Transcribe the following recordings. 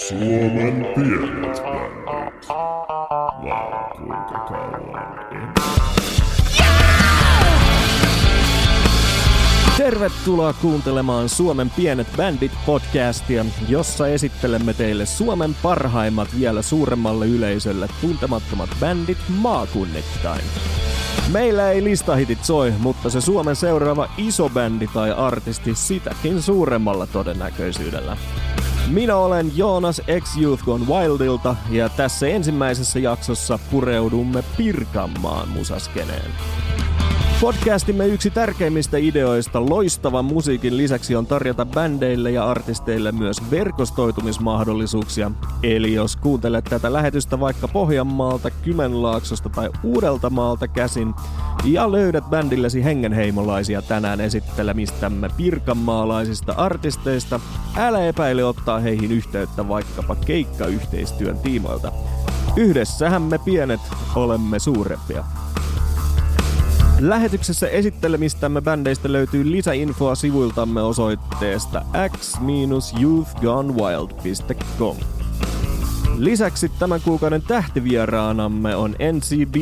Suomen pienet bändit. Vai kuinka kauan. Tervetuloa kuuntelemaan Suomen pienet bändit podcastia, jossa esittelemme teille Suomen parhaimmat vielä suuremmalle yleisölle tuntemattomat bändit maakunnittain. Meillä ei listahitit soi, mutta se Suomen seuraava iso bändi tai artisti sitäkin suuremmalla todennäköisyydellä. Minä olen Joonas ex Youth Gone Wildilta ja tässä ensimmäisessä jaksossa pureudumme Pirkanmaan musaskeneen. Podcastimme yksi tärkeimmistä ideoista loistavan musiikin lisäksi on tarjota bändeille ja artisteille myös verkostoitumismahdollisuuksia. Eli jos kuuntelet tätä lähetystä vaikka Pohjanmaalta, Kymenlaaksosta tai Uudeltamaalta käsin ja löydät bändillesi hengenheimolaisia tänään esittelemistämme pirkanmaalaisista artisteista, älä epäile ottaa heihin yhteyttä vaikkapa keikkayhteistyön tiimoilta. Yhdessähän me pienet olemme suurempia. Lähetyksessä esittelemistämme bändeistä löytyy lisäinfoa sivuiltamme osoitteesta x-youthgonewild.com. Lisäksi tämän kuukauden tähtivieraanamme on NCB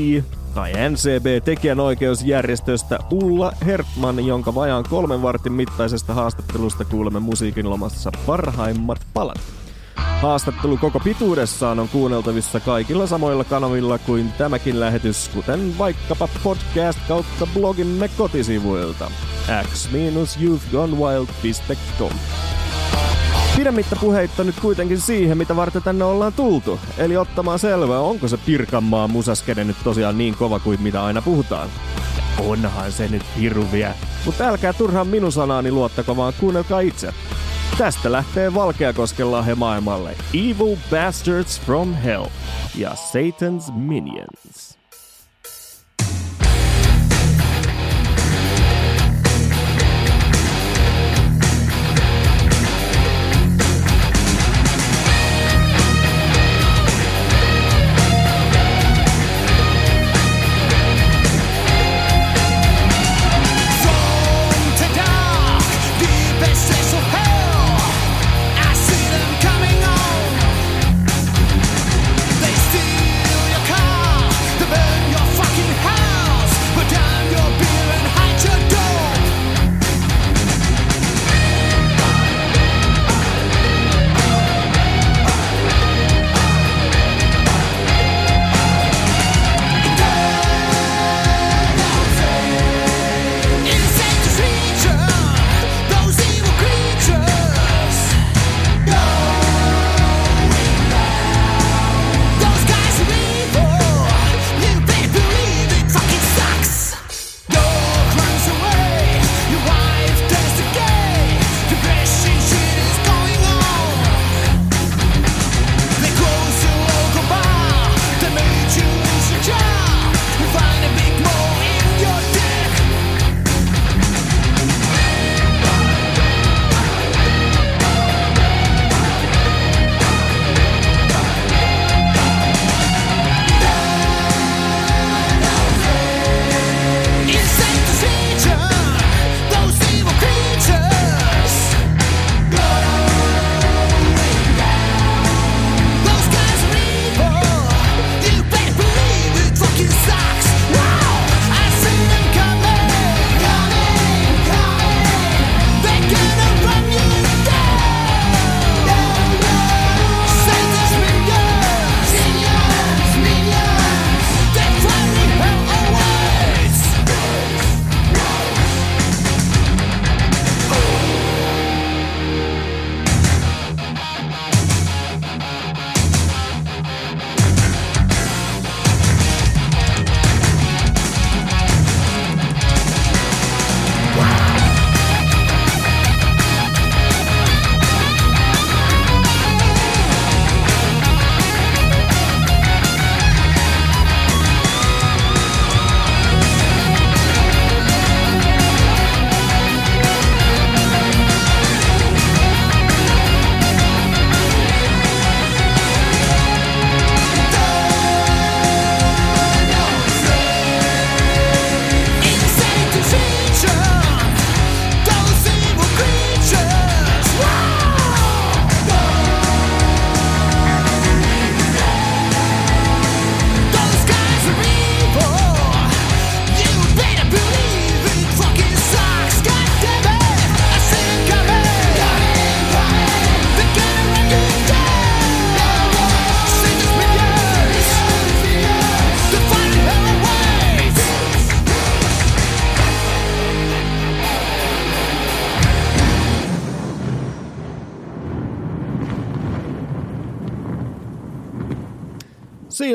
tai NCB tekijänoikeusjärjestöstä Ulla Hertman, jonka vajaan kolmen vartin mittaisesta haastattelusta kuulemme musiikin lomassa parhaimmat palat. Haastattelu koko pituudessaan on kuunneltavissa kaikilla samoilla kanavilla kuin tämäkin lähetys, kuten vaikkapa podcast kautta blogimme kotisivuilta x-youthgonewild.com. Pidemmittä puheitta nyt kuitenkin siihen, mitä varten tänne ollaan tultu. Eli ottamaan selvää, onko se Pirkanmaan musaskene nyt tosiaan niin kova kuin mitä aina puhutaan. Onhan se nyt hirviä. Mutta älkää turhaan minun sanaani luottako, vaan kuunnelkaa itse. Tästä lähtee Valkeakosken lahja maailmalle Evil Bastards from Hell ja Satan's Minions.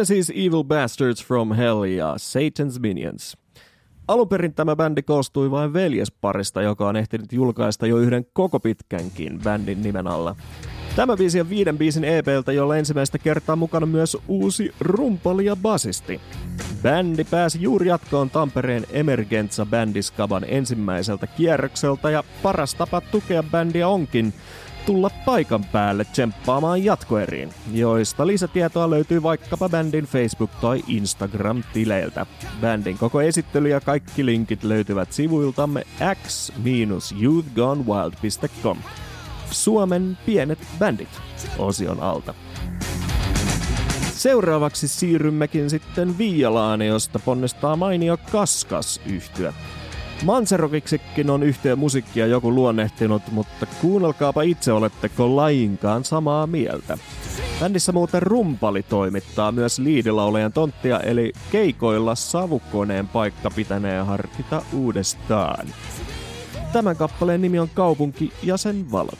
Siis Evil Bastards from Hell ja Satan's Minions. Alun perin tämä bändi koostui vain veljesparista, joka on ehtinyt julkaista jo yhden koko pitkänkin bändin nimen alla. Tämä biisi on viiden biisin EPltä, jolla ensimmäistä kertaa mukana myös uusi rumpali ja basisti. Bändi pääsi juuri jatkoon Tampereen Emergenza Bändiskaban ensimmäiseltä kierrokselta ja paras tapa tukea bändiä onkin tulla paikan päälle tsemppaamaan jatkoeriin, joista lisätietoa löytyy vaikkapa bändin Facebook- tai Instagram-tileiltä. Bändin koko esittely ja kaikki linkit löytyvät sivuiltamme x-youthgonewild.com. Suomen pienet bändit osion alta. Seuraavaksi siirrymmekin sitten Viialaane, josta ponnistaa mainio Kaskas yhtyä. Manserokiksikin on yhteen musiikkia joku luonnehtinut, mutta kuunnelkaapa itse oletteko lainkaan samaa mieltä. Bändissä muuten rumpali toimittaa myös liidilaulajan tonttia, eli keikoilla savukoneen paikka pitänee harkita uudestaan. Tämän kappaleen nimi on Kaupunki ja sen valot.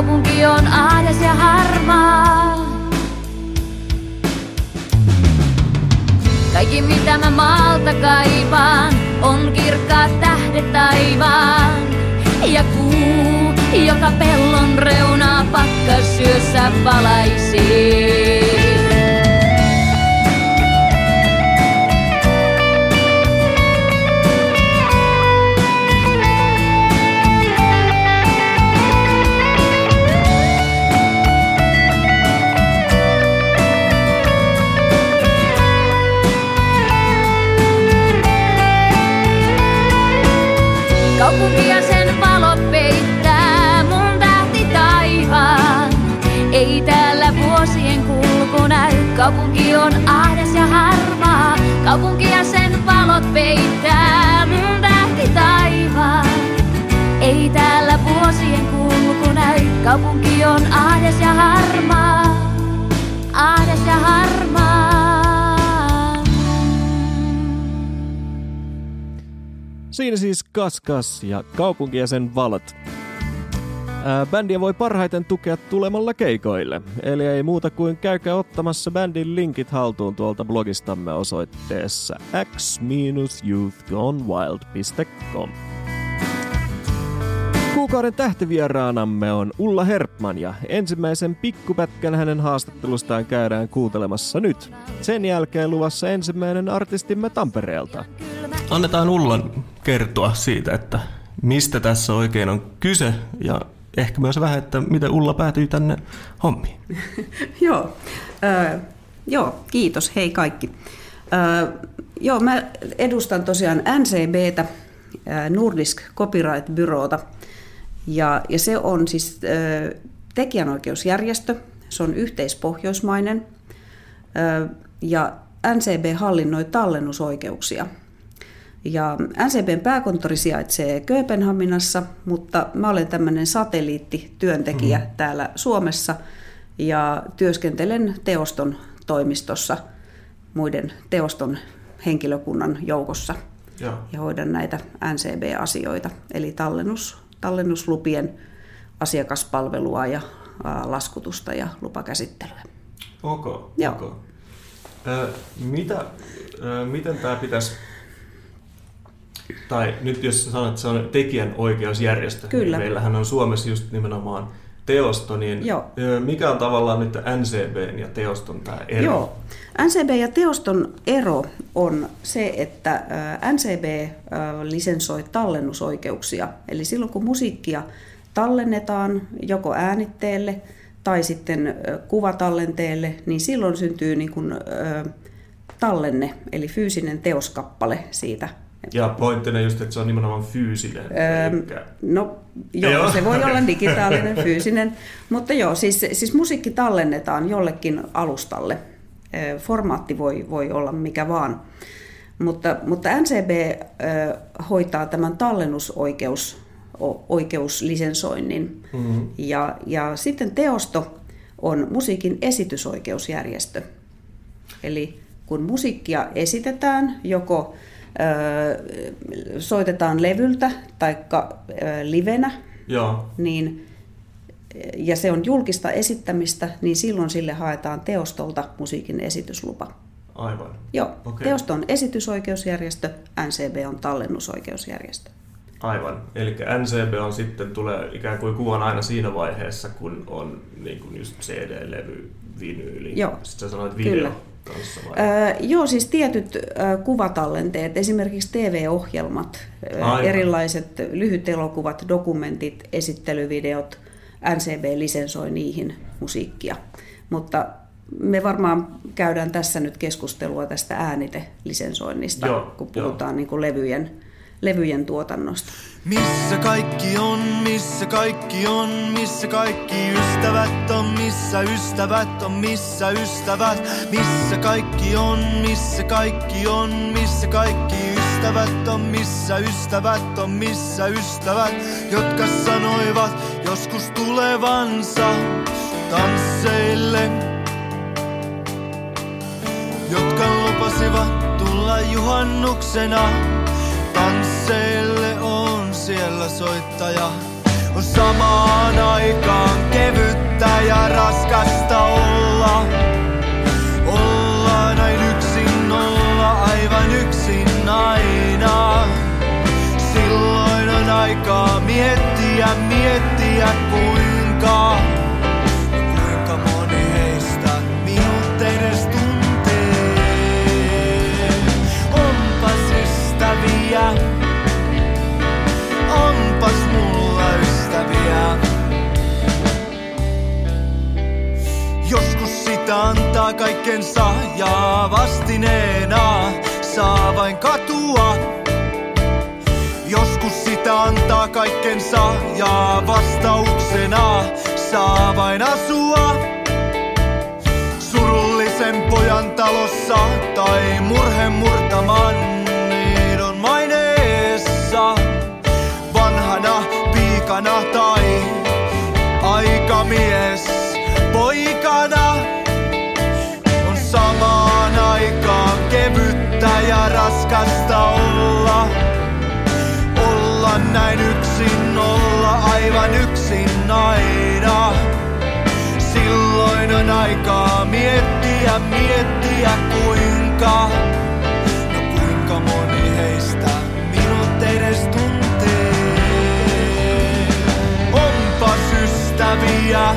Kaupunki on ahdas ja harmaa. Kaikki mitä mä maalta kaipaan, on kirkkaat tähdet taivaan. Ja kuu, joka pellon reunaa pakkasyössä valaisee. Kaupunki on ahdas ja harmaa. Kaupunki ja sen valot peittää mun tähti taivaan. Ei täällä vuosien kulku näy, kaupunki on ahdas ja harmaa. Ahdas ja harmaa. Siinä siis Kaskas ja kaupunki ja sen valot. Ää, bändiä voi parhaiten tukea tulemalla keikoille, eli ei muuta kuin käykää ottamassa bändin linkit haltuun tuolta blogistamme osoitteessa x-youthgonewild.com. Kuukauden tähtivieraanamme on Ulla Herpman ja ensimmäisen pikkupätkän hänen haastattelustaan käydään kuuntelemassa nyt. Sen jälkeen luvassa ensimmäinen artistimme Tampereelta. Annetaan Ullan kertoa siitä, että mistä tässä oikein on kyse ja ehkä myös vähän, että miten Ulla päätyi tänne hommiin. Joo, äh, joo, kiitos, hei kaikki. Ö, joo, mä edustan tosiaan NCBtä, ö, Nordisk Copyright Byroota, ja, ja se on siis ö, tekijänoikeusjärjestö, se on yhteispohjoismainen, ö, ja NCB hallinnoi tallennusoikeuksia. Ja NCBn pääkonttori sijaitsee Kööpenhaminassa, mutta mä olen tämmöinen satelliittityöntekijä mm. täällä Suomessa ja työskentelen teoston toimistossa muiden teoston henkilökunnan joukossa Joo. ja hoidan näitä NCB-asioita, eli tallennus, tallennuslupien asiakaspalvelua ja ää, laskutusta ja lupakäsittelyä. Ok, Joo. ok. Ö, mitä, ö, miten tämä pitäisi, tai nyt jos sanot, että se on tekijänoikeusjärjestö, Kyllä. niin meillähän on Suomessa just nimenomaan teosto, niin Joo. mikä on tavallaan nyt NCBn ja teoston tämä ero? Joo. NCB ja teoston ero on se, että NCB lisensoi tallennusoikeuksia. Eli silloin kun musiikkia tallennetaan joko äänitteelle tai sitten kuvatallenteelle, niin silloin syntyy niin kuin, tallenne, eli fyysinen teoskappale siitä Ja pointtina just, että se on nimenomaan fyysinen. Öö, No joo, Joo. se voi olla digitaalinen, fyysinen, mutta joo, siis, siis musiikki tallennetaan jollekin alustalle. Öö, Formaatti voi, voi olla mikä vaan. Mutta, mutta NCB ö, hoitaa tämän tallennusoikeus oikeuslisensoinnin. Mhm. Ja, ja sitten teosto on musiikin esitysoikeusjärjestö. Eli kun musiikkia esitetään, joko soitetaan levyltä tai livenä, Joo, niin, ja se on julkista esittämistä, niin silloin sille haetaan teostolta musiikin esityslupa. aivan. Joo, Okei. teosto on esitysoikeusjärjestö, NCB on tallennusoikeusjärjestö. Aivan. Eli NCB on sitten tulee ikään kuin kuvan aina siinä vaiheessa, kun on niin kuin just CD-levy, vinyyli. Joo. Sitten sä sanoit video Kyllä. Kanssa vai? Öö, joo, siis tietyt ö, kuvatallenteet, esimerkiksi TV-ohjelmat, Aivan. erilaiset lyhyt elokuvat, dokumentit, esittelyvideot, NCB lisensoi niihin musiikkia. Mutta me varmaan käydään tässä nyt keskustelua tästä äänitelisensoinnista, Joo, kun joo. puhutaan niin kuin levyjen, levyjen tuotannosta. Missä kaikki on, missä kaikki on, missä kaikki ystävät on, missä ystävät on, missä ystävät, missä kaikki on, missä kaikki on, missä kaikki ystävät on, missä ystävät on, missä ystävät, jotka sanoivat joskus tulevansa tansseille, jotka lupasivat tulla juhannuksena tansseille on siellä soittaja. On samaan aikaan kevyttä ja raskasta olla. Olla näin yksin, olla aivan yksin aina. Silloin on aikaa miettiä, miettiä kuinka, kuinka ystäviä, onpas mulla ystäviä. Joskus sitä antaa kaikkensa ja vastineena saa vain katua. Joskus sitä antaa kaikkensa ja vastauksena saa vain asua. Surullisen pojan talossa tai murheen murtaman Silloin on aikaa miettiä, miettiä kuinka, no kuinka moni heistä minut edes tuntee. Onpas ystäviä,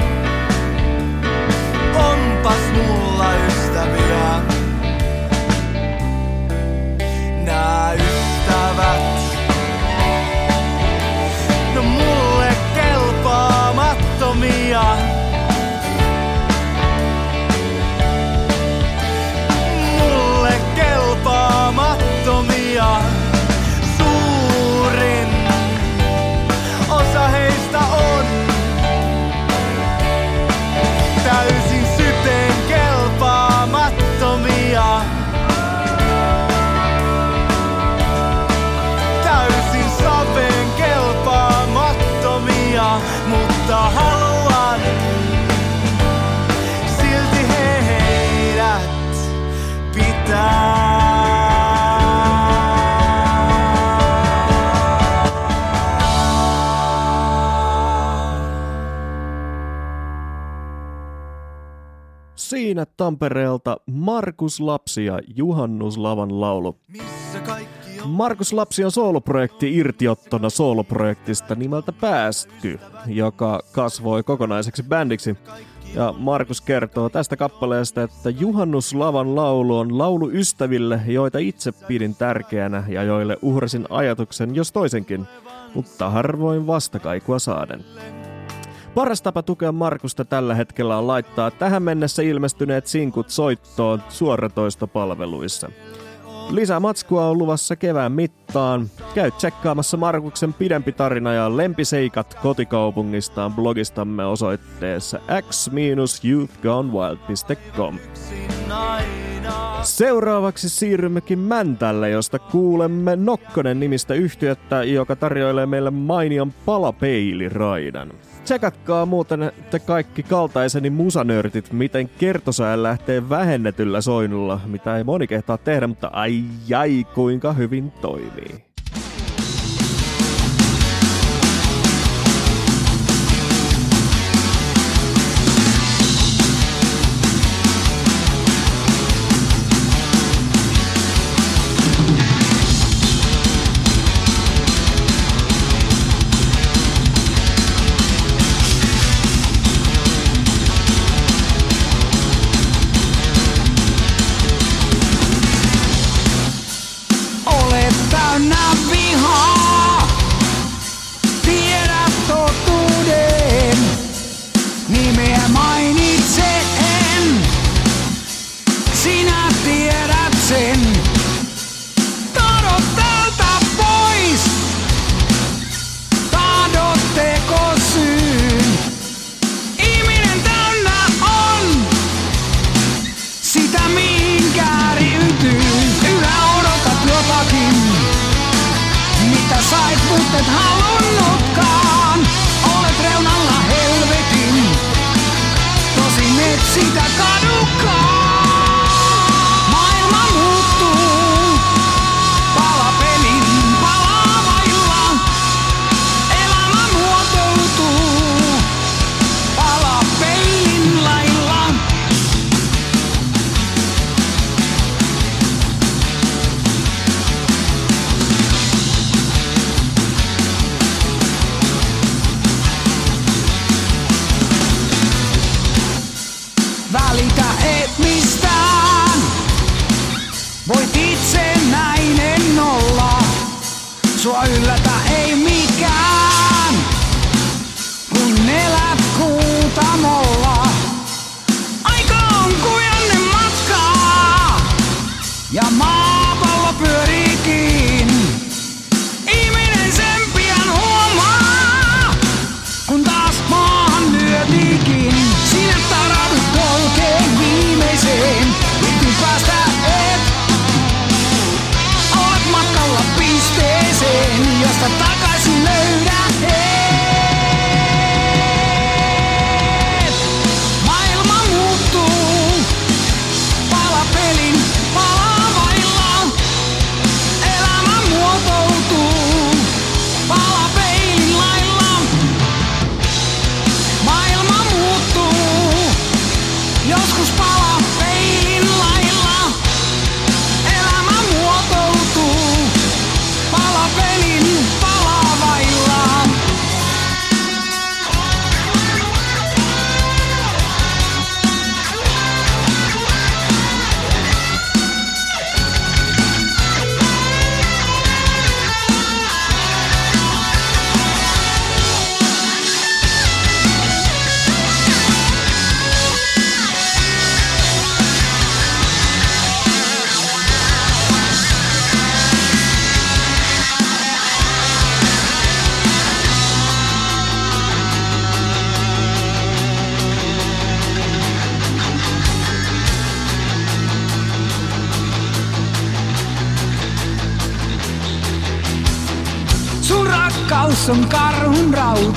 Siinä Tampereelta Markus Lapsi ja Juhannuslavan laulu. Missä kaikki on? Markus Lapsi on sooloprojekti irtiottona sooloprojektista nimeltä Päästy, joka kasvoi kokonaiseksi bändiksi. Ja Markus kertoo tästä kappaleesta, että Juhannuslavan laulu on laulu ystäville, joita itse pidin tärkeänä ja joille uhrasin ajatuksen jos toisenkin, mutta harvoin vastakaikua saaden. Paras tapa tukea Markusta tällä hetkellä on laittaa tähän mennessä ilmestyneet sinkut soittoon suoratoistopalveluissa. Lisää matskua on luvassa kevään mittaan. Käy tsekkaamassa Markuksen pidempi tarina ja lempiseikat kotikaupungistaan blogistamme osoitteessa x-youthgonewild.com. Seuraavaksi siirrymmekin Mäntälle, josta kuulemme Nokkonen nimistä yhtiötä, joka tarjoilee meille mainion palapeiliraidan. Tsekatkaa muuten te kaikki kaltaiseni musanörtit, miten kertosään lähtee vähennetyllä soinnulla, mitä ei moni kehtaa tehdä, mutta ai ai kuinka hyvin toimii.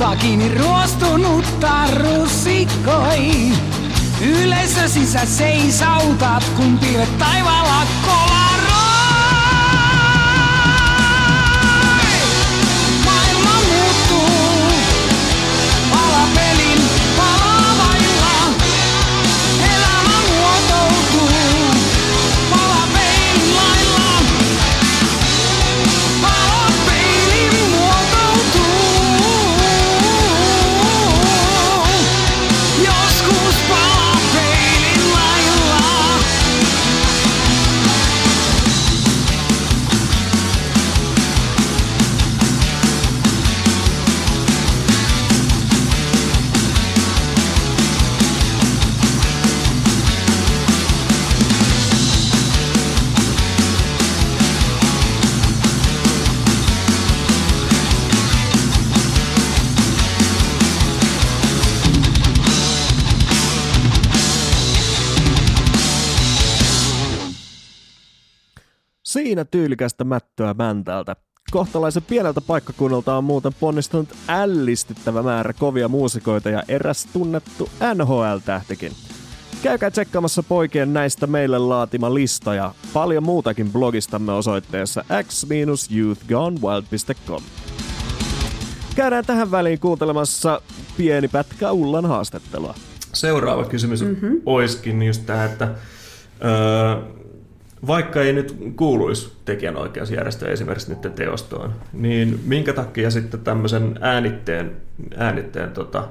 Rauta, kiinni ruostunutta rusikoi. Yleisösi sä seisautat, kun pilvet taivaalla kolaroi. Siinä tyylikästä mättöä Mäntältä. Kohtalaisen pieneltä paikkakunnalta on muuten ponnistunut ällistyttävä määrä kovia muusikoita ja eräs tunnettu NHL-tähtikin. Käykää tsekkaamassa poikien näistä meille laatima lista ja paljon muutakin blogistamme osoitteessa x-youthgonewild.com. Käydään tähän väliin kuuntelemassa pieni pätkä Ullan haastattelua. Seuraava kysymys mm-hmm. olisikin just tämä, että öö, vaikka ei nyt kuuluisi tekijänoikeusjärjestö esimerkiksi nyt teostoon, niin minkä takia sitten tämmöisen äänitteen, äänitteen tota,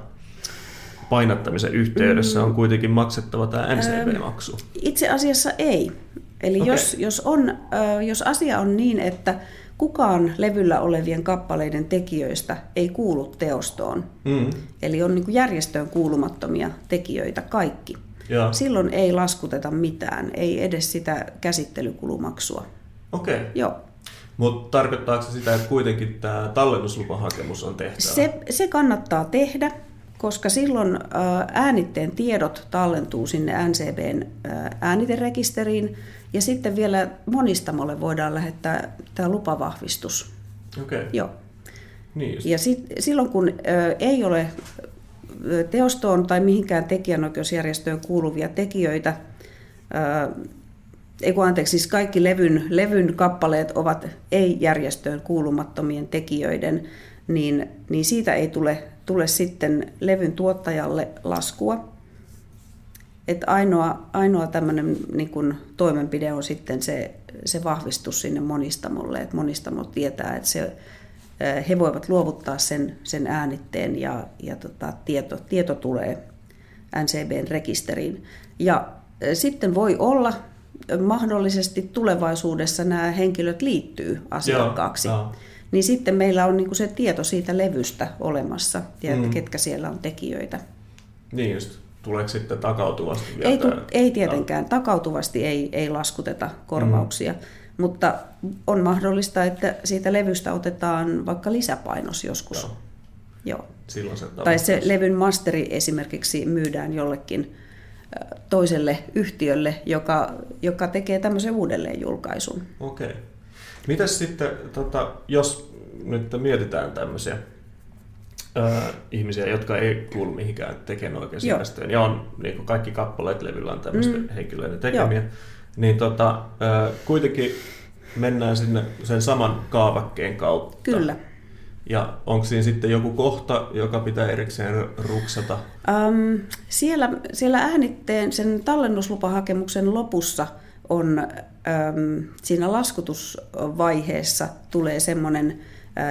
painattamisen yhteydessä on kuitenkin maksettava tämä NCB-maksu? Itse asiassa ei. Eli Okei. jos, jos, on, ö, jos asia on niin, että kukaan levyllä olevien kappaleiden tekijöistä ei kuulu teostoon, Mm. eli on niin järjestöön kuulumattomia tekijöitä kaikki, Joo. silloin ei laskuteta mitään, ei edes sitä käsittelykulumaksua. Okei. Joo. Mutta tarkoittaako se sitä, että kuitenkin tämä tallennuslupahakemus on tehtävä? Se, se kannattaa tehdä, koska silloin ö, äänitteen tiedot tallentuu sinne NCBn ö, ääniterekisteriin ja sitten vielä monistamolle voidaan lähettää tämä lupavahvistus. Okei. Joo. Niin just. Ja sit, silloin kun ö, ei ole teostoon tai mihinkään tekijänoikeusjärjestöön kuuluvia tekijöitä, ei kun anteeksi, siis kaikki levyn, levyn kappaleet ovat ei-järjestöön kuulumattomien tekijöiden, niin, niin siitä ei tule, tule sitten levyn tuottajalle laskua. Et ainoa, ainoa tämmöinen niin kun toimenpide on sitten se, se vahvistus sinne monistamolle, että monistamo tietää, että se, he voivat luovuttaa sen, sen äänitteen ja, ja tota, tieto, tieto tulee NCBn rekisteriin. Ja sitten voi olla mahdollisesti tulevaisuudessa nämä henkilöt liittyy asiakkaaksi. joo. Niin sitten meillä on niin se tieto siitä levystä olemassa ja Mm. ketkä siellä on tekijöitä. Niin just. Tuleeko sitten takautuvasti vielä Ei, tu, ei tietenkään, takautuvasti ei, ei laskuteta korvauksia, mm. Mutta on mahdollista, että siitä levystä otetaan vaikka lisäpainos joskus. Joo. Joo. Silloin se Tai se levyn masteri esimerkiksi myydään jollekin toiselle yhtiölle, joka, joka tekee tämmöisen uudelleenjulkaisun. Okei. Mitäs sitten, tota, jos nyt mietitään tämmöisiä ää, ihmisiä, jotka ei kuulu mihinkään tekijänoikeusjärjestöön, ja on niin kaikki kappaleet levyllä on tämmöisten mm. henkilöiden tekemiä, Joo. Niin tota, kuitenkin mennään sinne sen saman kaavakkeen kautta. Kyllä. Ja onko siinä sitten joku kohta, joka pitää erikseen ruksata? Um, siellä, siellä äänitteen, sen tallennuslupahakemuksen lopussa on um, siinä laskutusvaiheessa tulee semmoinen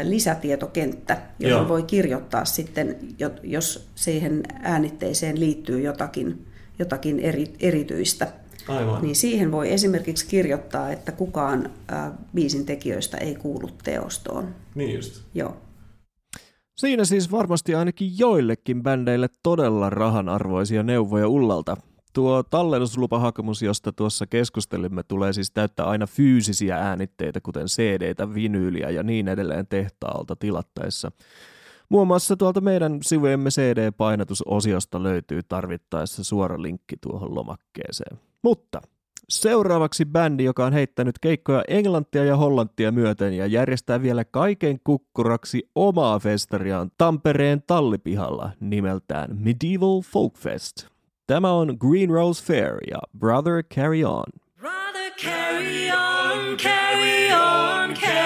lisätietokenttä, johon Joo. voi kirjoittaa sitten, jo- jos siihen äänitteeseen liittyy jotakin, jotakin eri, erityistä. Aivan. Niin siihen voi esimerkiksi kirjoittaa, että kukaan ä, biisin tekijöistä ei kuulu teostoon. Niin just. Joo. Siinä siis varmasti ainakin joillekin bändeille todella rahanarvoisia neuvoja Ullalta. Tuo tallennuslupahakemus, josta tuossa keskustelimme, tulee siis täyttää aina fyysisiä äänitteitä, kuten CD-tä, vinyyliä ja niin edelleen tehtaalta tilattaessa. Muun muassa tuolta meidän sivujemme CD-painatusosiosta löytyy tarvittaessa suora linkki tuohon lomakkeeseen. Mutta seuraavaksi bändi, joka on heittänyt keikkoja Englantia ja Hollantia myöten ja järjestää vielä kaiken kukkuraksi omaa festariaan Tampereen tallipihalla nimeltään Medieval Folk Fest. Tämä on Green Rose Fair ja Brother Carry On. Brother, carry on, carry on, carry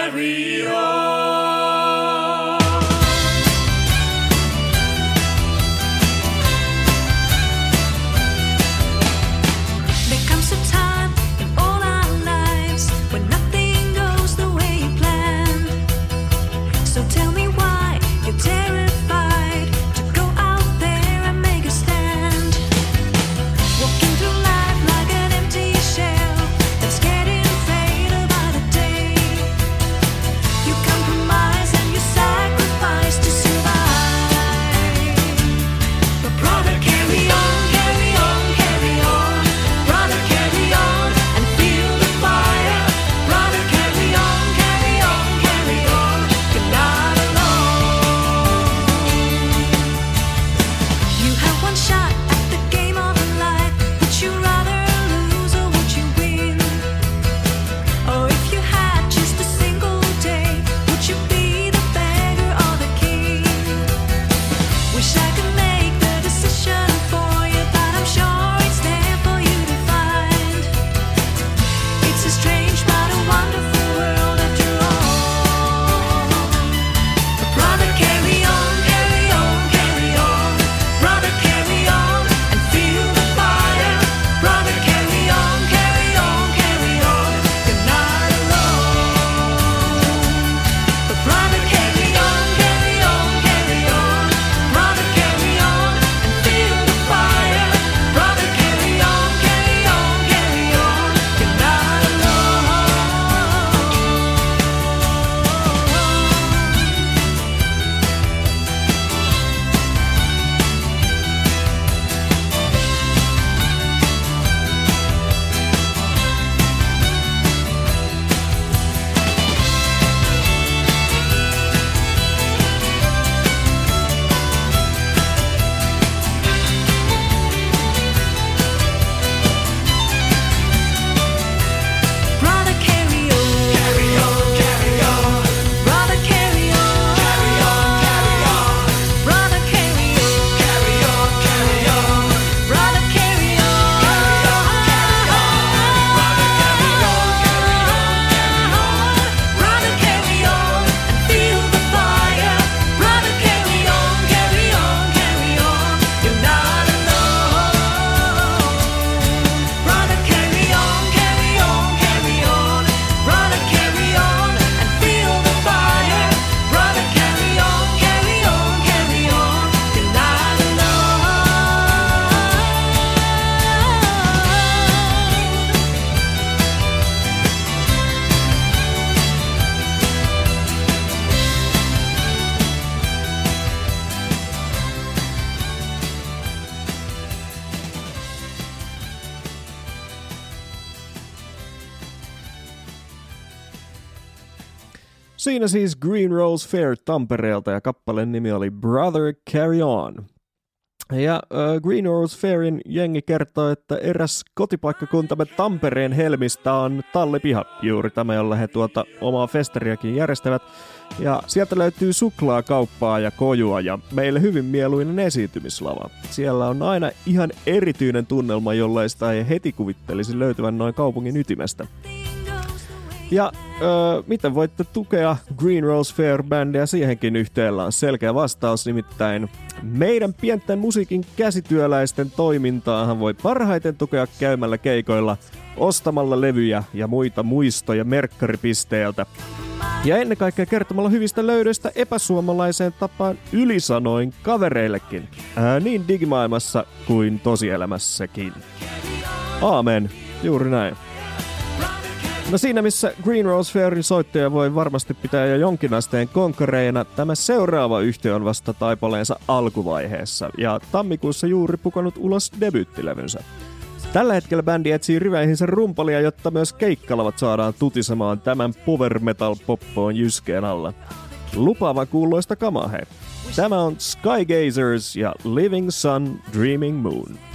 Siinä siis Green Rose Fair Tampereelta ja kappaleen nimi oli Brother Carry On. Ja äh, Green Rose Fairin jengi kertoo, että eräs kotipaikkakuntamme Tampereen Helmistä on tallipiha, juuri tämä, jolla he tuota omaa festariakin järjestävät. Ja sieltä löytyy suklaakauppaa ja kojua ja meille hyvin mieluinen esiintymislava. Siellä on aina ihan erityinen tunnelma, jollaista ei heti kuvittelisi löytyvän noin kaupungin ytimestä. Ja öö, miten voitte tukea Green Rose Fair Bandia siihenkin yhteellä on selkeä vastaus, nimittäin meidän pienten musiikin käsityöläisten toimintaahan voi parhaiten tukea käymällä keikoilla, ostamalla levyjä ja muita muistoja merkkaripisteeltä. Ja ennen kaikkea kertomalla hyvistä löydöistä epäsuomalaiseen tapaan ylisanoin kavereillekin, ää, niin digimaailmassa kuin tosielämässäkin. Aamen, juuri näin. No siinä missä Green Rose Fairin soittaja voi varmasti pitää jo jonkin asteen konkareina, tämä seuraava yhtiö on vasta taipaleensa alkuvaiheessa ja tammikuussa juuri pukannut ulos debyyttilevynsä. Tällä hetkellä bändi etsii riveihinsä rumpalia, jotta myös keikkalavat saadaan tutisemaan tämän power metal poppoon jyskeen alla. Lupaava kuuloista kamaa he. Tämä on Skygazers ja Living Sun Dreaming Moon.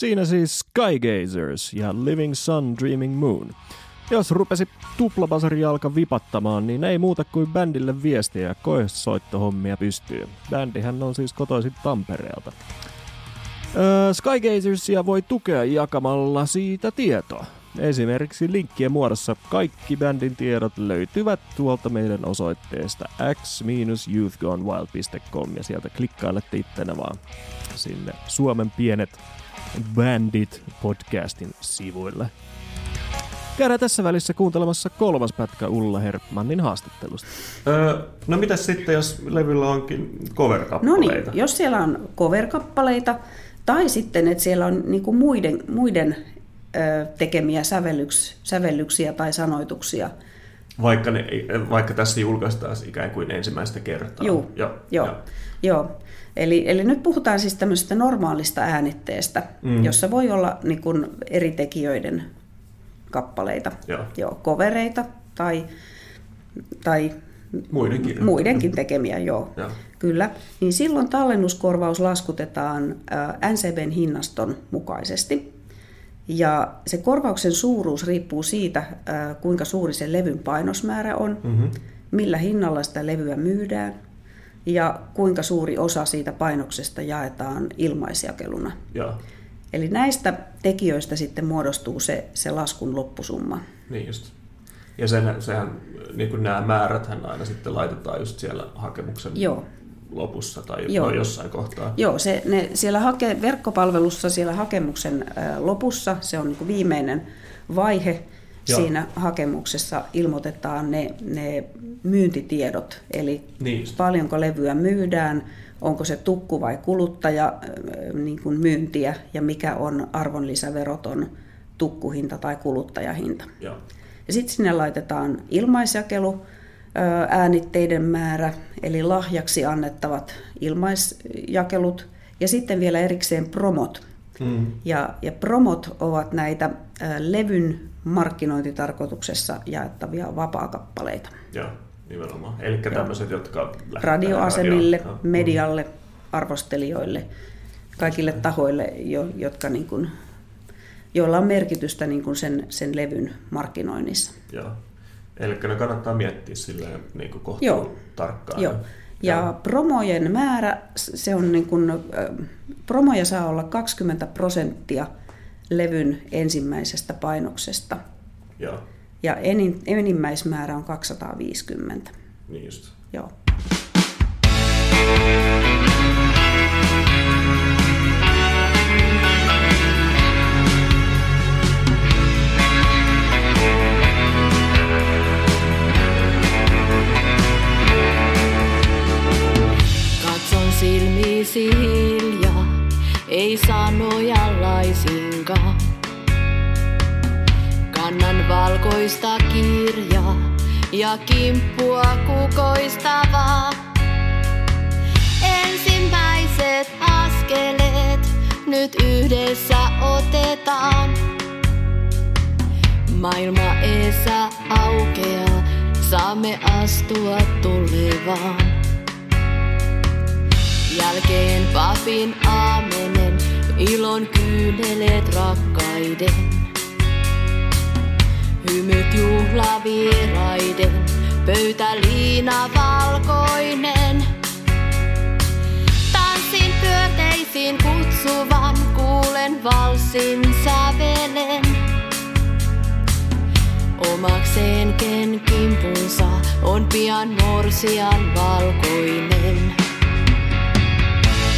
Siinä siis Skygazers ja Living Sun Dreaming Moon. Jos rupesi tuplabasarijalka vipattamaan, niin ei muuta kuin bändille viestiä ja koesoittohommia pystyy. Bändihän on siis kotoisin Tampereelta. Öö, Skygazersia voi tukea jakamalla siitä tietoa. Esimerkiksi linkkien muodossa kaikki bändin tiedot löytyvät tuolta meidän osoitteesta x-youthgonewild.com ja sieltä klikkailette ittenä vaan sinne Suomen pienet Bandit podcastin sivuille. Käydään tässä välissä kuuntelemassa kolmas pätkä Ulla Hermannin haastattelusta. Öö, no mitäs sitten, jos levyllä onkin No cover-kappaleita? niin, jos siellä on cover-kappaleita tai sitten, että siellä on niinku muiden, muiden ö, tekemiä sävellyks, sävellyksiä tai sanoituksia. Vaikka, ne, vaikka tässä julkaistaan ikään kuin ensimmäistä kertaa. Joo, Joo, joo, joo. Eli, eli nyt puhutaan siis tämmöisestä normaalista äänitteestä, Mm. jossa voi olla niin kuin eri tekijöiden kappaleita, Joo. joo kovereita tai, tai Muidenkin. muidenkin tekemiä, joo. Joo. Kyllä. Niin silloin tallennuskorvaus laskutetaan NCBn hinnaston mukaisesti. Ja se korvauksen suuruus riippuu siitä, kuinka suuri se levyn painosmäärä on, Mm-hmm. millä hinnalla sitä levyä myydään ja kuinka suuri osa siitä painoksesta jaetaan ilmaisjakeluna. Joo, Eli näistä tekijöistä sitten muodostuu se, se laskun loppusumma. niin just. Ja sen, sehän, niin kuin nämä määräthän aina sitten laitetaan just siellä hakemuksen Joo. lopussa tai Joo. no, jossain kohtaa. Joo, se, ne, siellä hake, verkkopalvelussa siellä hakemuksen ää, lopussa, se on niin kuin viimeinen vaihe Joo. siinä hakemuksessa, ilmoitetaan ne, ne myyntitiedot, eli Niin paljonko levyä myydään, onko se tukku vai kuluttaja niin kuin myyntiä ja mikä on arvonlisäveroton tukkuhinta tai kuluttajahinta. Joo. Ja sitten sinne laitetaan ilmaisjakelu, ää, äänitteiden määrä, eli lahjaksi annettavat ilmaisjakelut, ja sitten vielä erikseen promot. Mm. Ja, ja promot ovat näitä levyn markkinointitarkoituksessa jaettavia vapaakappaleita. Joo, nimenomaan. Eli tämmöiset, jotka Radioasemille, radioon. Joo. medialle, arvostelijoille, kaikille tahoille, jo, jotka niin kuin, joilla on merkitystä niin kuin sen, sen levyn markkinoinnissa. Joo. Eli ne kannattaa miettiä silleen niin kuin kohtuu Joo. tarkkaan. Joo. Ja promojen määrä, se on niin kuin, promoja saa olla 20 prosenttia levyn ensimmäisestä painoksesta. Joo, Ja enin, enimmäismäärä on 250. niin just. Joo. Silmiisi hiljaa, ei sanoja laisinkaan. Kannan valkoista kirjaa ja kimppua kukoistavaa. Ensimmäiset askeleet nyt yhdessä otetaan. Maailma eessä aukeaa, saamme astua tulevaan. Jälkeen papin aamenen, ilon kyyneleet rakkaiden. Hymyt juhlavieraiden, pöytäliina valkoinen. Tanssin pyörteisin kutsuvan, kuulen valssin sävelen. Omakseen ken kimpunsa on pian morsian valkoinen.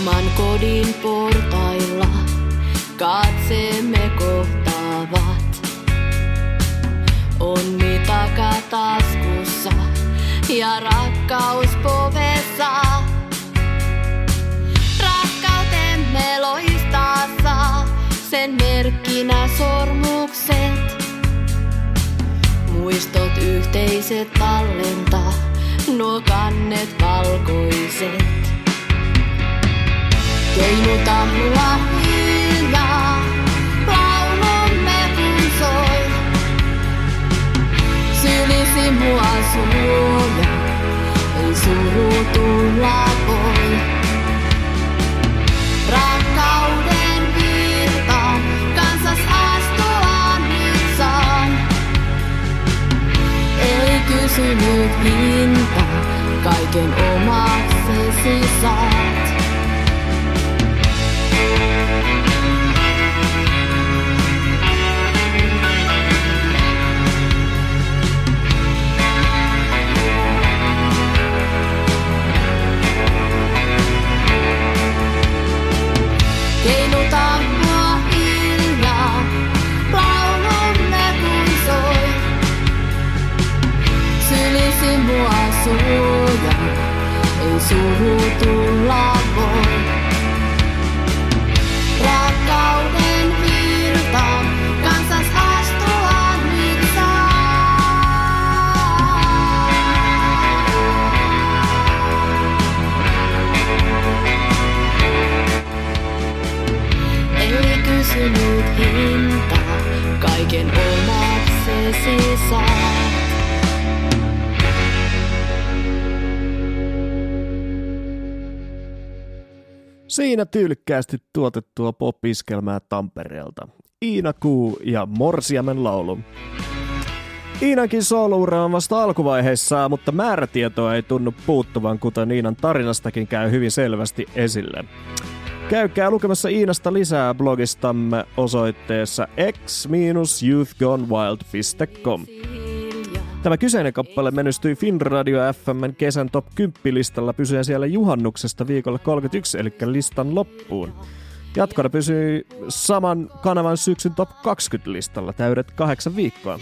Oman kodin portailla katseemme kohtaavat. Onni takataskussa ja rakkaus povessa. Rakkautemme loistaa saa, sen merkkinä sormukset. Muistot yhteiset tallentaa, nuo kannet valkoiset. Keinuta mua hiljaa, laulumme kun soi. Sylisi mua suoja, ei suru tulla voi. Rakkauden virtaan, kansas astua nyt saan. Ei kysynyt hintaa, kaiken omaksesi saat. Sylisi mua suoja, ei suru tulla voi. Siinä tyylikkäästi tuotettua popiskelmää Tampereelta. Iina Kuu ja Morsiamen laulu. Iinankin sooloura on vasta alkuvaiheessa, mutta määrätietoa ei tunnu puuttuvan, kuten Iinan tarinastakin käy hyvin selvästi esille. Käykää lukemassa Iinasta lisää blogistamme osoitteessa x-youthgonewild.com. Tämä kyseinen kappale menestyi Finradio FMn kesän top 10 listalla pysyen siellä juhannuksesta viikolla 31, eli listan loppuun. Jatkona pysyi saman kanavan syksyn top 20 listalla täydet kahdeksan viikkoa.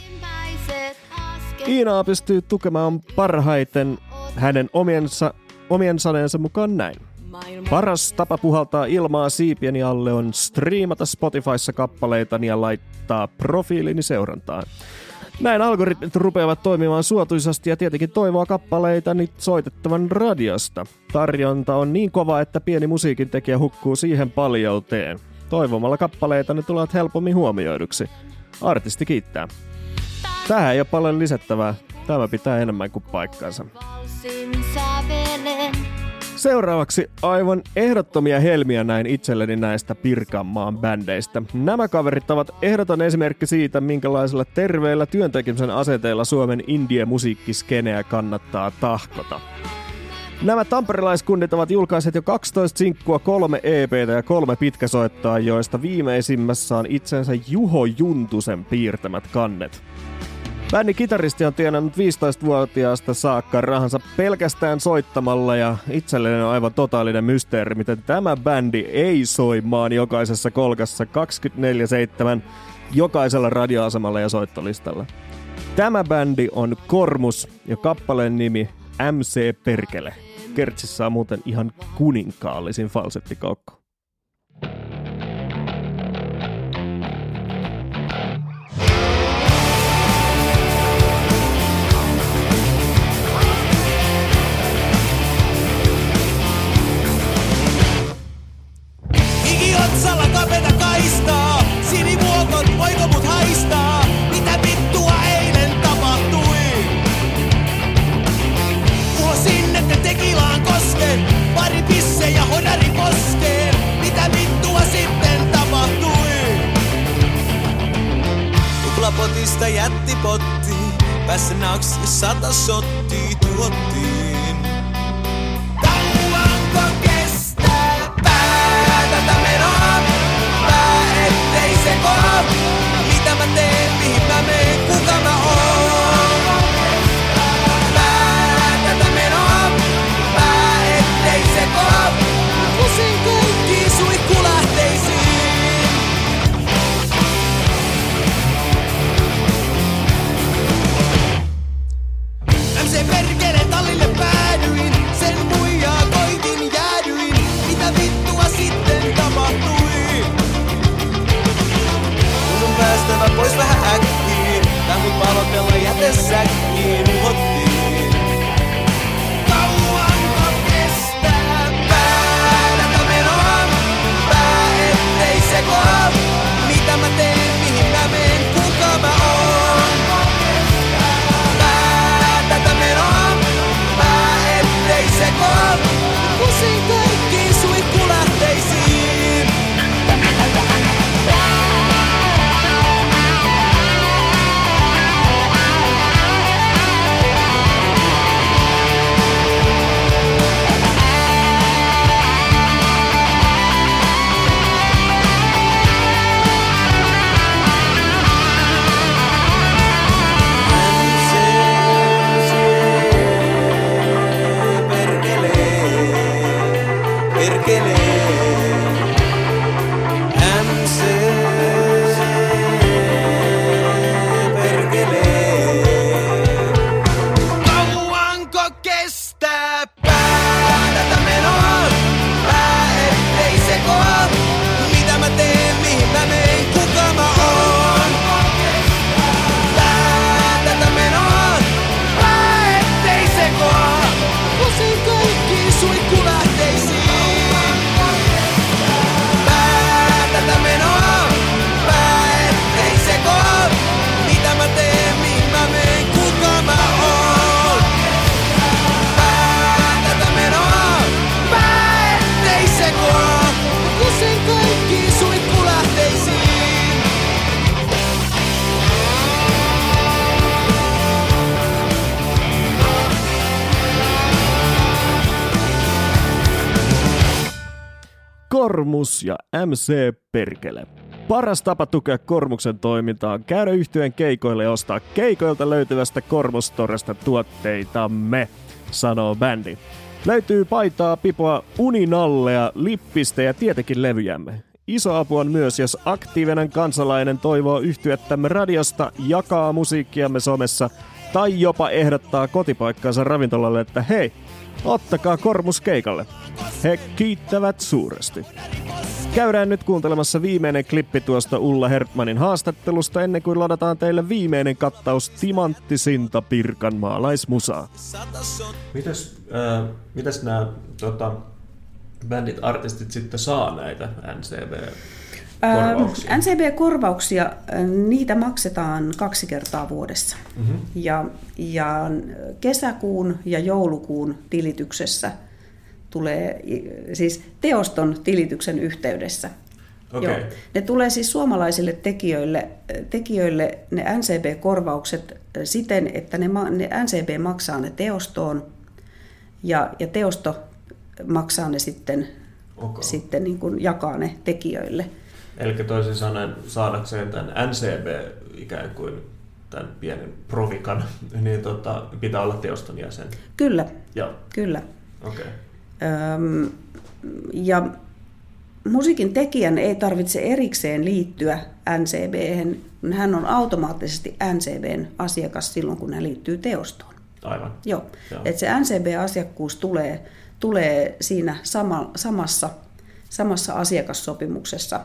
Iinaa pystyy tukemaan parhaiten hänen omiensa, omien saneensa mukaan näin. Paras tapa puhaltaa ilmaa siipieni alle on striimata Spotifyssa kappaleitani ja laittaa profiilini seurantaan. Näin algoritmit rupeavat toimimaan suotuisasti ja tietenkin toivoa kappaleitani soitettavan radiosta. Tarjonta on niin kova, että pieni musiikin tekijä hukkuu siihen paljolteen. Toivomalla kappaleitani tulevat helpommin huomioiduksi. Artisti kiittää. Tähän ei ole paljon lisättävää. Tämä pitää enemmän kuin paikkansa. Valsin sävelen. Seuraavaksi aivan ehdottomia helmiä näin itselleni näistä Pirkanmaan bändeistä. Nämä kaverit ovat ehdoton esimerkki siitä, minkälaisella terveellä työntekemisen aseteella Suomen indie-musiikkiskeneä kannattaa tahkota. Nämä tamperelaiskundit ovat julkaiset jo 12 sinkkua, kolme EPtä ja kolme pitkäsoittoa, joista viimeisimmässä on itsensä Juho Juntusen piirtämät kannet. Bändin kitaristi on tienannut 15-vuotiaasta saakka rahansa pelkästään soittamalla ja itselleen on aivan totaalinen mysteeri, miten tämä bändi ei soi maan jokaisessa kolkassa 24-7 jokaisella radioasemalla ja soittolistalla. Tämä bändi on Kormus ja kappaleen nimi MC Perkele. Kertsissä on muuten ihan kuninkaallisin falsettikoukko. MC Perkele. Paras tapa tukea Kormuksen toimintaa on käydä yhtyeen keikoille ja ostaa keikoilta löytyvästä Kormustoresta tuotteitamme, sanoo bändi. Löytyy paitaa, pipoa, uninallea, lippistä ja tietenkin levyjämme. Iso apu on myös, jos aktiivinen kansalainen toivoo yhtyettämme radiosta, jakaa musiikkiamme somessa tai jopa ehdottaa kotipaikkaansa ravintolalle, että hei, ottakaa kormus keikalle. He kiittävät suuresti. Käydään nyt kuuntelemassa viimeinen klippi tuosta Ulla Hertmanin haastattelusta ennen kuin ladataan teille viimeinen kattaus timanttisinta pirkanmaalaismusaa. Mites, äh, mites nämä tota, bändit, artistit sitten saa näitä NCB-korvauksia? Ää, NCB-korvauksia, ää, niitä maksetaan kaksi kertaa vuodessa. Mhm. Ja, ja kesäkuun ja joulukuun tilityksessä tulee, siis teoston tilityksen yhteydessä. Okei. Joo. Ne tulee siis suomalaisille tekijöille, tekijöille ne NCB-korvaukset siten, että ne, ne NCB maksaa ne teostoon ja, ja teosto maksaa ne sitten, Okay. sitten niin kuin jakaa ne tekijöille. Eli toisin sanoen saadakseen tämän NCB ikään kuin tämän pienen provikan, niin tota, pitää olla teoston jäsen. Kyllä, Joo, kyllä. okei. Okay. Öm, ja musiikin tekijän ei tarvitse erikseen liittyä NCB. Hän on automaattisesti NCBn asiakas silloin, kun hän liittyy teostoon. Aivan. Joo. Joo. Et se NCB-asiakkuus tulee, tulee siinä sama, samassa, samassa asiakassopimuksessa.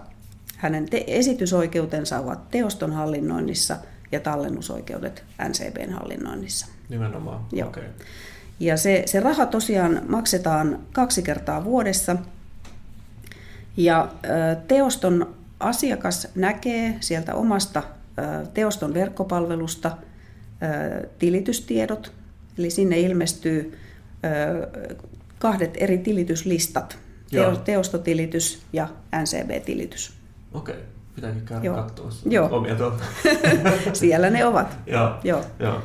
Hänen te- esitysoikeutensa ovat teoston hallinnoinnissa ja tallennusoikeudet NCBn hallinnoinnissa. Nimenomaan. Joo. Okei. Ja se, se raha tosiaan maksetaan kaksi kertaa vuodessa. Ja teoston asiakas näkee sieltä omasta teoston verkkopalvelusta tilitystiedot. Eli sinne ilmestyy kahdet eri tilityslistat. Joo. Teo- Teostotilitys ja NCB-tilitys. Okei. Pitääkin käydä Joo. katsoa Joo. omia. Siellä ne ovat. Joo. Joo. Joo.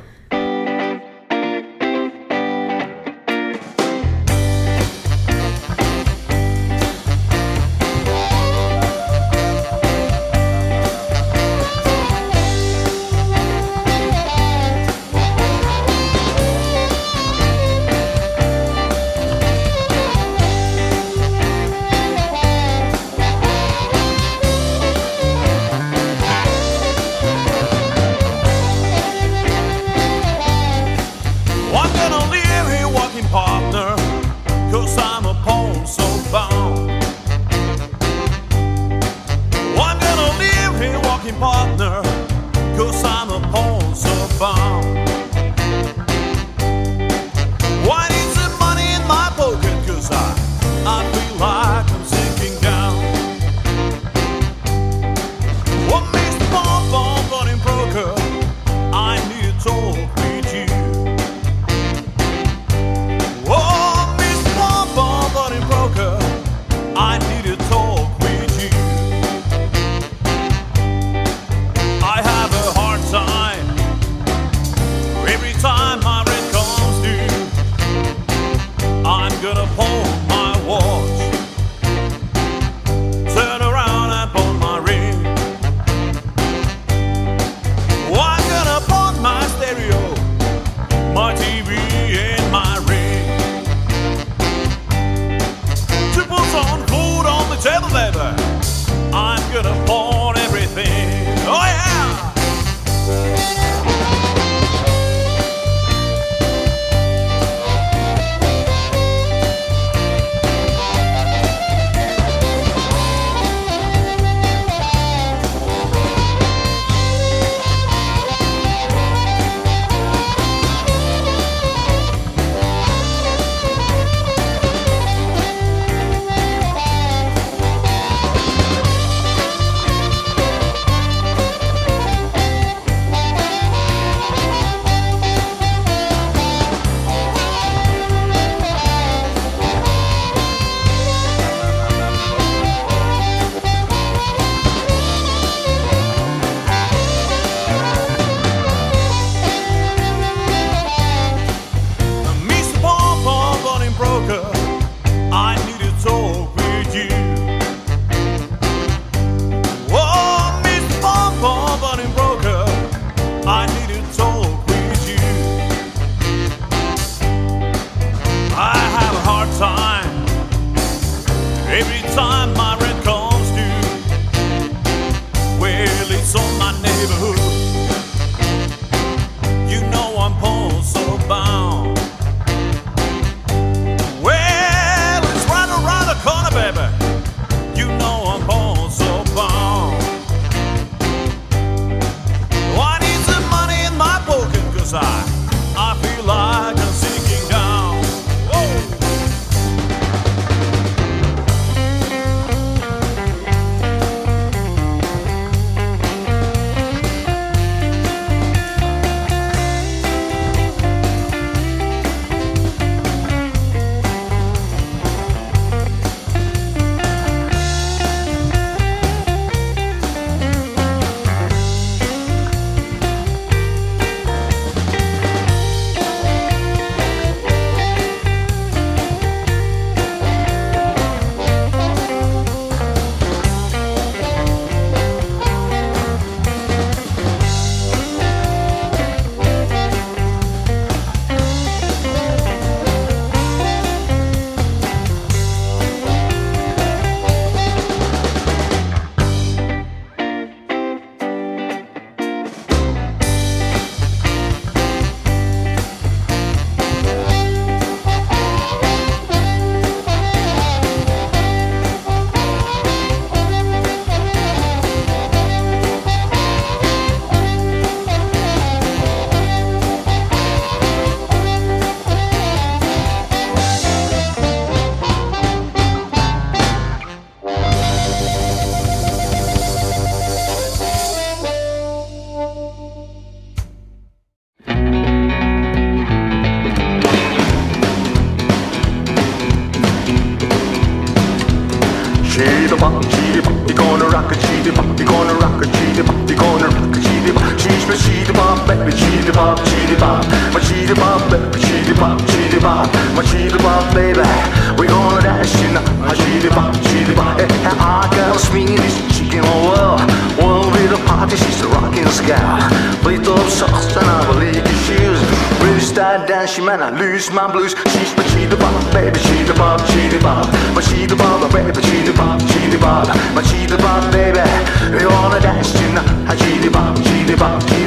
yeah. Please love sucks and I believe it's shoes Bruce died down, man, I lose my blues. She's my cheetah bop, baby, she the bob, she the bob But she baby, she the bob, she the bob But she baby, We wanna dance tonight She the bob, she the bob, she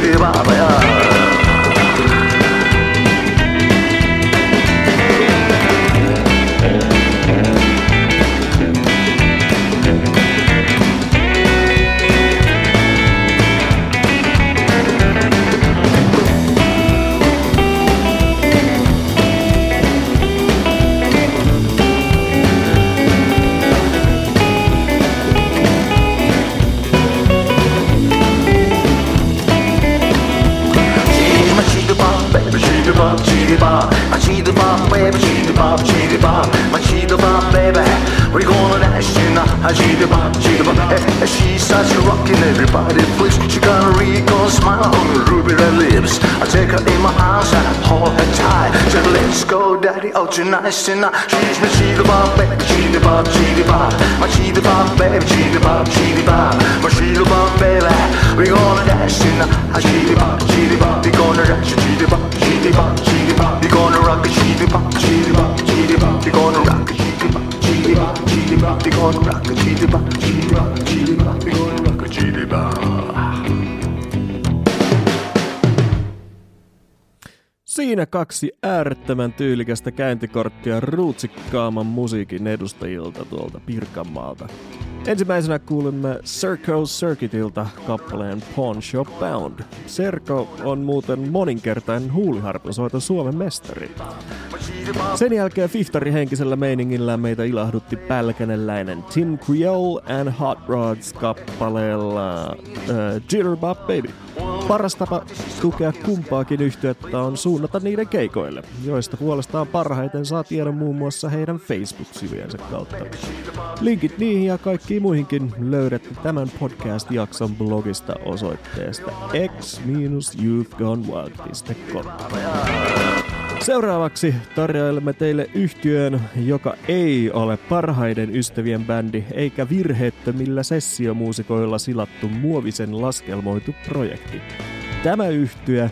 yeah. the bop, baby, she the bop, she bop, my she bop, baby. We're gonna dash in the high, she bop, she the bop. Hey, she's such a rockin', everybody flips. She got a regal smile on her ruby red lips. I take her in my arms and I hold her tight. Said, let's go, daddy, oh tonight, tonight. She's my she bop, baby, she the bop, she bop, my she bop, baby, she the bop, she bop, my she bop, baby. We're gonna dash in the high, she bop, she bop. We're gonna dash, she the bop, she the bop, she bop. We're gonna rock a cheetah bop, cheetah bop, cheetah bop. We gonna rock a cheetah bop, cheetah bop, cheetah bop. We gonna rock a cheetah bop, cheetah bop, cheetah bop. We gonna rock a cheetah bop. Siinä kaksi äärettömän tyylikästä käyntikorttia ruutsikkaamman musiikin edustajilta tuolta Pirkanmaalta. Ensimmäisenä kuulimme Circle Circuitilta kappaleen Pawn Shop Bound. Serko on muuten moninkertainen huuliharpunsoiton Suomen mestari. Sen jälkeen Fiftari henkisellä meiningillä meitä ilahdutti pälkäneläinen Tim Creole and Hot Rods kappaleella uh, Jitterbop Baby. Paras tapa tukea kumpaakin yhtiötä on suunnata niiden keikoille, joista puolestaan parhaiten saa tiedon muun muassa heidän Facebook-sivujensa kautta. Linkit niihin ja kaikkiin muihinkin löydätte tämän podcast-jakson blogista osoitteesta x-youthgonewild.com. Seuraavaksi tarjoilemme teille yhtyön, joka ei ole parhaiden ystävien bändi eikä virheettömillä sessiomuusikoilla silattu muovisen laskelmoitu projekti. Tämä yhtyö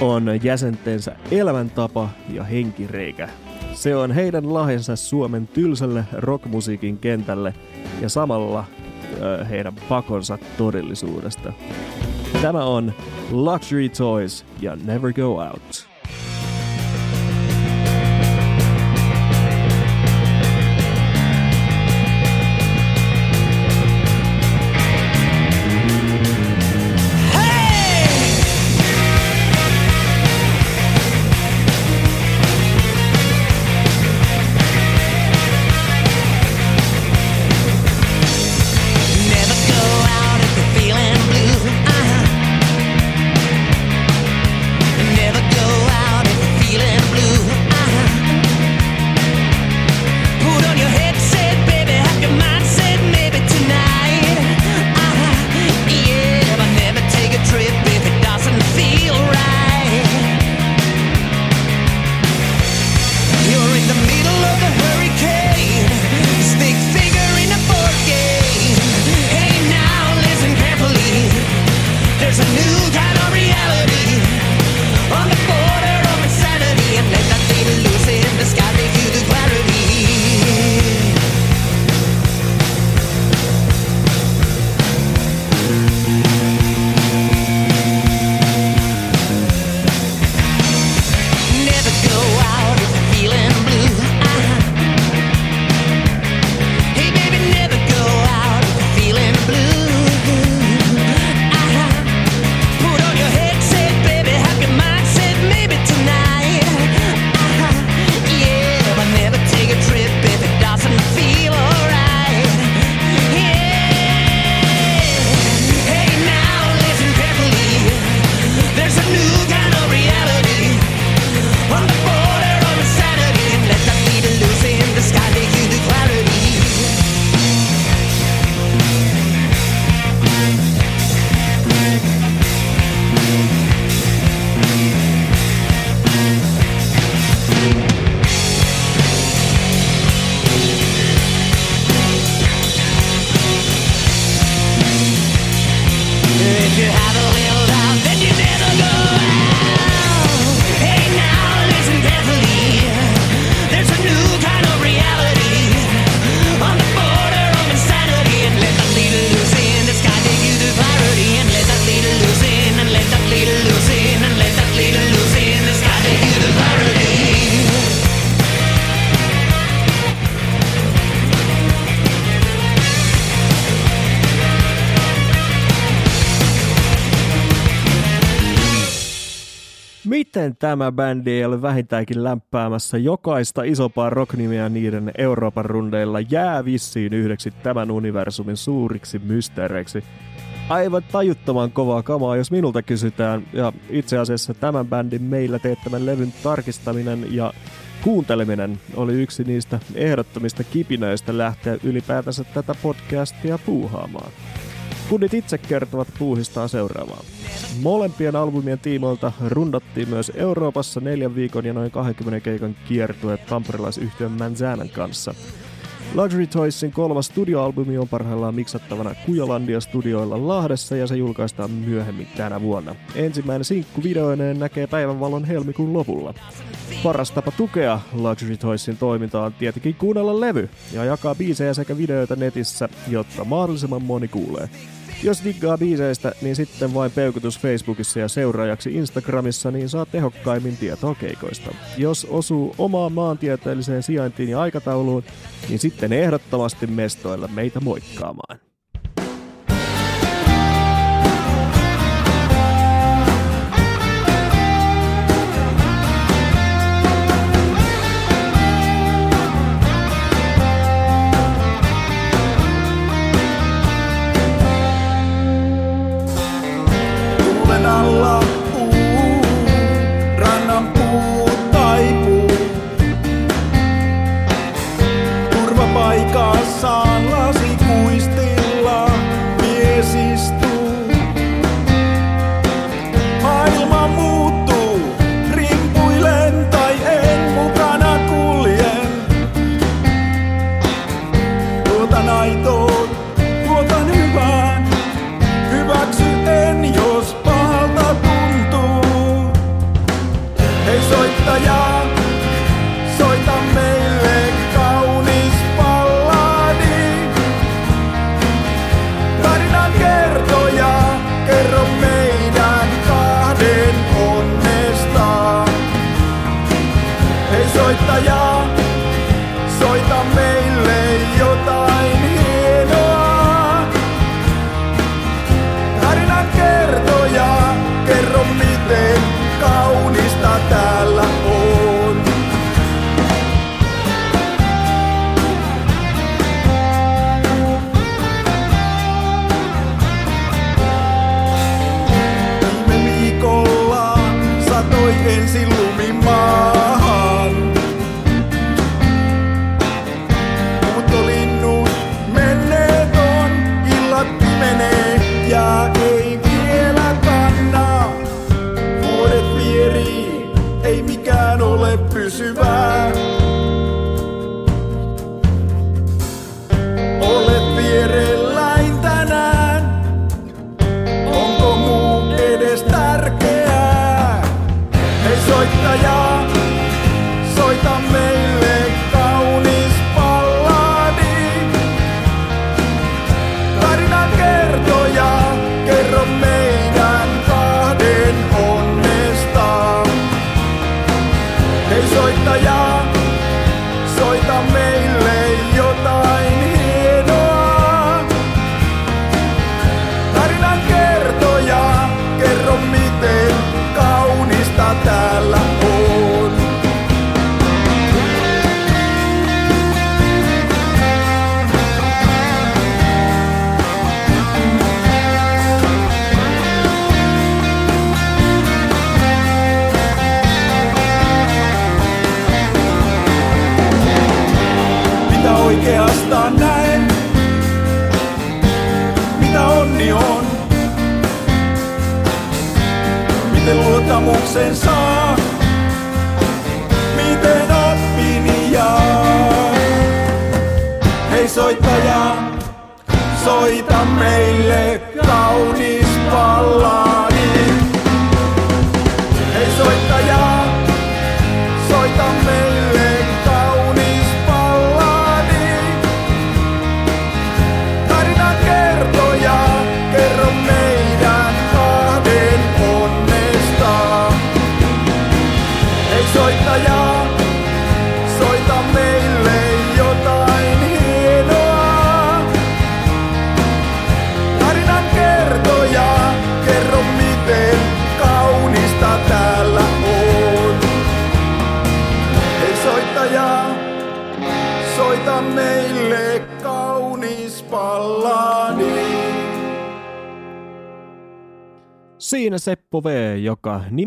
on jäsentensä elämäntapa ja henkireikä. Se on heidän lahjansa Suomen tylsälle rockmusiikin kentälle ja samalla heidän pakonsa todellisuudesta. Tämä on Luxury Toys ja Never Go Out. Tämä bändi ei ole vähintäänkin lämpäämässä jokaista isompaa rocknimiä niiden Euroopan rundeilla jää vissiin yhdeksi tämän universumin suuriksi mysteereiksi. Aivan tajuttoman kovaa kamaa, jos minulta kysytään. Ja itse asiassa tämän bändin meillä teettämän levyn tarkistaminen ja kuunteleminen oli yksi niistä ehdottomista kipinöistä lähteä ylipäätänsä tätä podcastia puuhaamaan. Kunnit itse kertovat puuhistaan seuraavaa. Molempien albumien tiimoilta rundattiin myös Euroopassa neljän viikon ja noin 20 keikan kiertue tamperelaisyhtiön Manzanan kanssa. Luxury Toysin kolmas studioalbumi on parhaillaan miksattavana Kujolandia studioilla Lahdessa ja se julkaistaan myöhemmin tänä vuonna. Ensimmäinen sinkku videoineen näkee päivänvalon helmikuun lopulla. Paras tapa tukea Luxury Toysin toimintaa on tietenkin kuunnella levy ja jakaa biisejä sekä videoita netissä, jotta mahdollisimman moni kuulee. Jos diggaa biiseistä, niin sitten vain peukutus Facebookissa ja seuraajaksi Instagramissa, niin saa tehokkaimmin tietoa keikoista. Jos osuu omaan maantieteelliseen sijaintiin ja aikatauluun, niin sitten ehdottomasti mestoilla meitä moikkaamaan.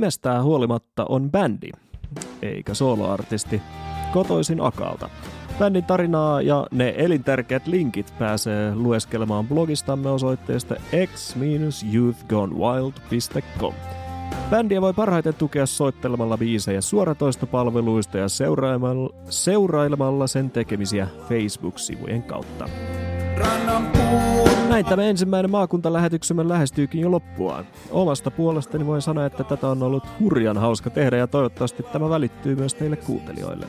Nimestään huolimatta on bändi, eikä soloartisti, kotoisin Akalta. Bändin tarinaa ja ne elintärkeät linkit pääsee lueskelemaan blogistamme osoitteesta x-youthgonewild.com. Bändiä voi parhaiten tukea soittelemalla biisejä suoratoistopalveluista ja seurailemalla, seurailemalla sen tekemisiä Facebook-sivujen kautta. Näin tämä ensimmäinen maakuntalähetyksemme lähestyykin jo loppuaan. Omasta puolestani voin sanoa, että tätä on ollut hurjan hauska tehdä ja toivottavasti tämä välittyy myös teille kuuntelijoille.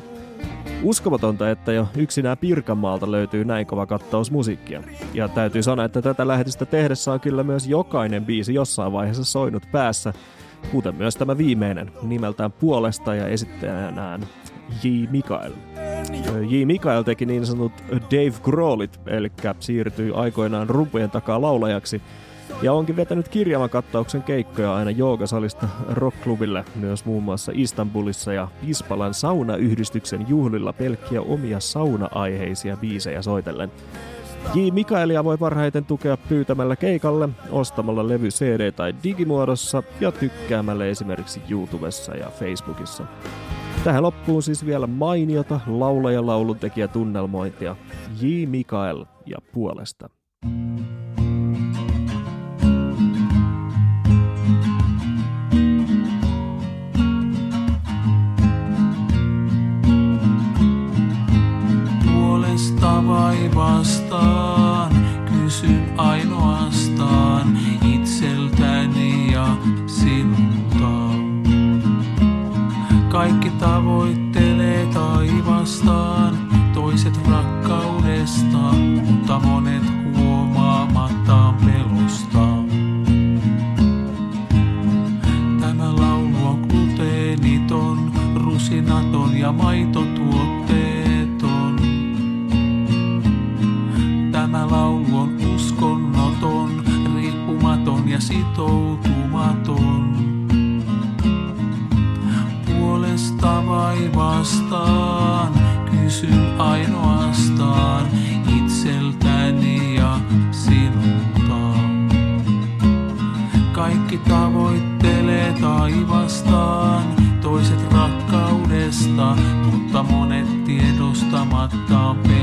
Uskomatonta, että jo yksinään Pirkanmaalta löytyy näin kova kattaus musiikkia. Ja täytyy sanoa, että tätä lähetystä tehdessä on kyllä myös jokainen biisi jossain vaiheessa soinut päässä, kuten myös tämä viimeinen, nimeltään Puolesta ja esittäjänään J. Mikael. J. Mikael teki niin sanotut Dave Grohlit, eli siirtyi aikoinaan rumpujen takaa laulajaksi, ja onkin vetänyt kirjavan kattauksen keikkoja aina joogasalista rockklubille, myös muun muassa Istanbulissa ja Pispalan saunayhdistyksen juhlilla pelkkiä omia sauna-aiheisia biisejä soitellen. J. Mikaelia voi parhaiten tukea pyytämällä keikalle, ostamalla levy CD- tai digimuodossa ja tykkäämällä esimerkiksi YouTubessa ja Facebookissa. Tähän loppuu siis vielä mainiota laula- ja lauluntekijä tunnelmointia J. Mikael ja puolesta. Puolesta vai vastaan, kysyn ainoastaan itseltäni ja sinulta. Kaikki tavoittelee taivastaan, toiset rakkaudesta, mutta monet huomaamattaan pelosta. Tämä laulu on gluteeniton, rusinaton ja maitotuotteeton. Tämä laulu on uskonnoton, riippumaton ja sitoutumaton. Rakkaudesta, mutta monet tiedostamattaan pelosta.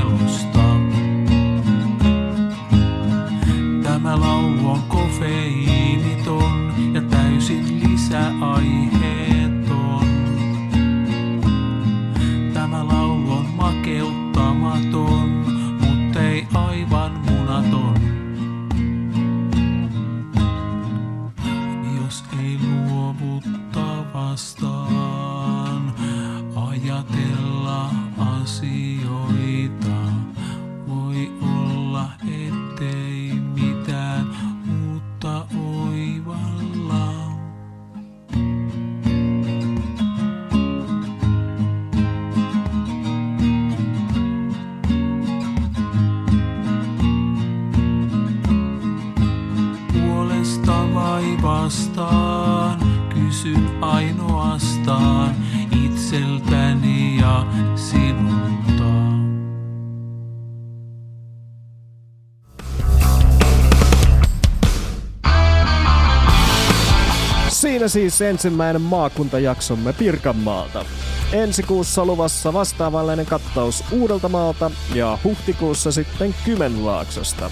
Siis ensimmäinen maakuntajaksomme Pirkanmaalta. Ensi kuussa luvassa vastaavanlainen kattaus Uudeltamaalta ja huhtikuussa sitten Kymenlaaksosta.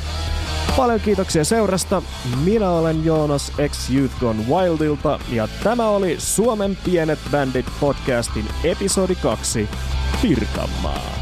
Paljon kiitoksia seurasta. Minä olen Joonas X Youth Gone Wildilta ja tämä oli Suomen pienet bändit podcastin episodi 2 Pirkanmaa.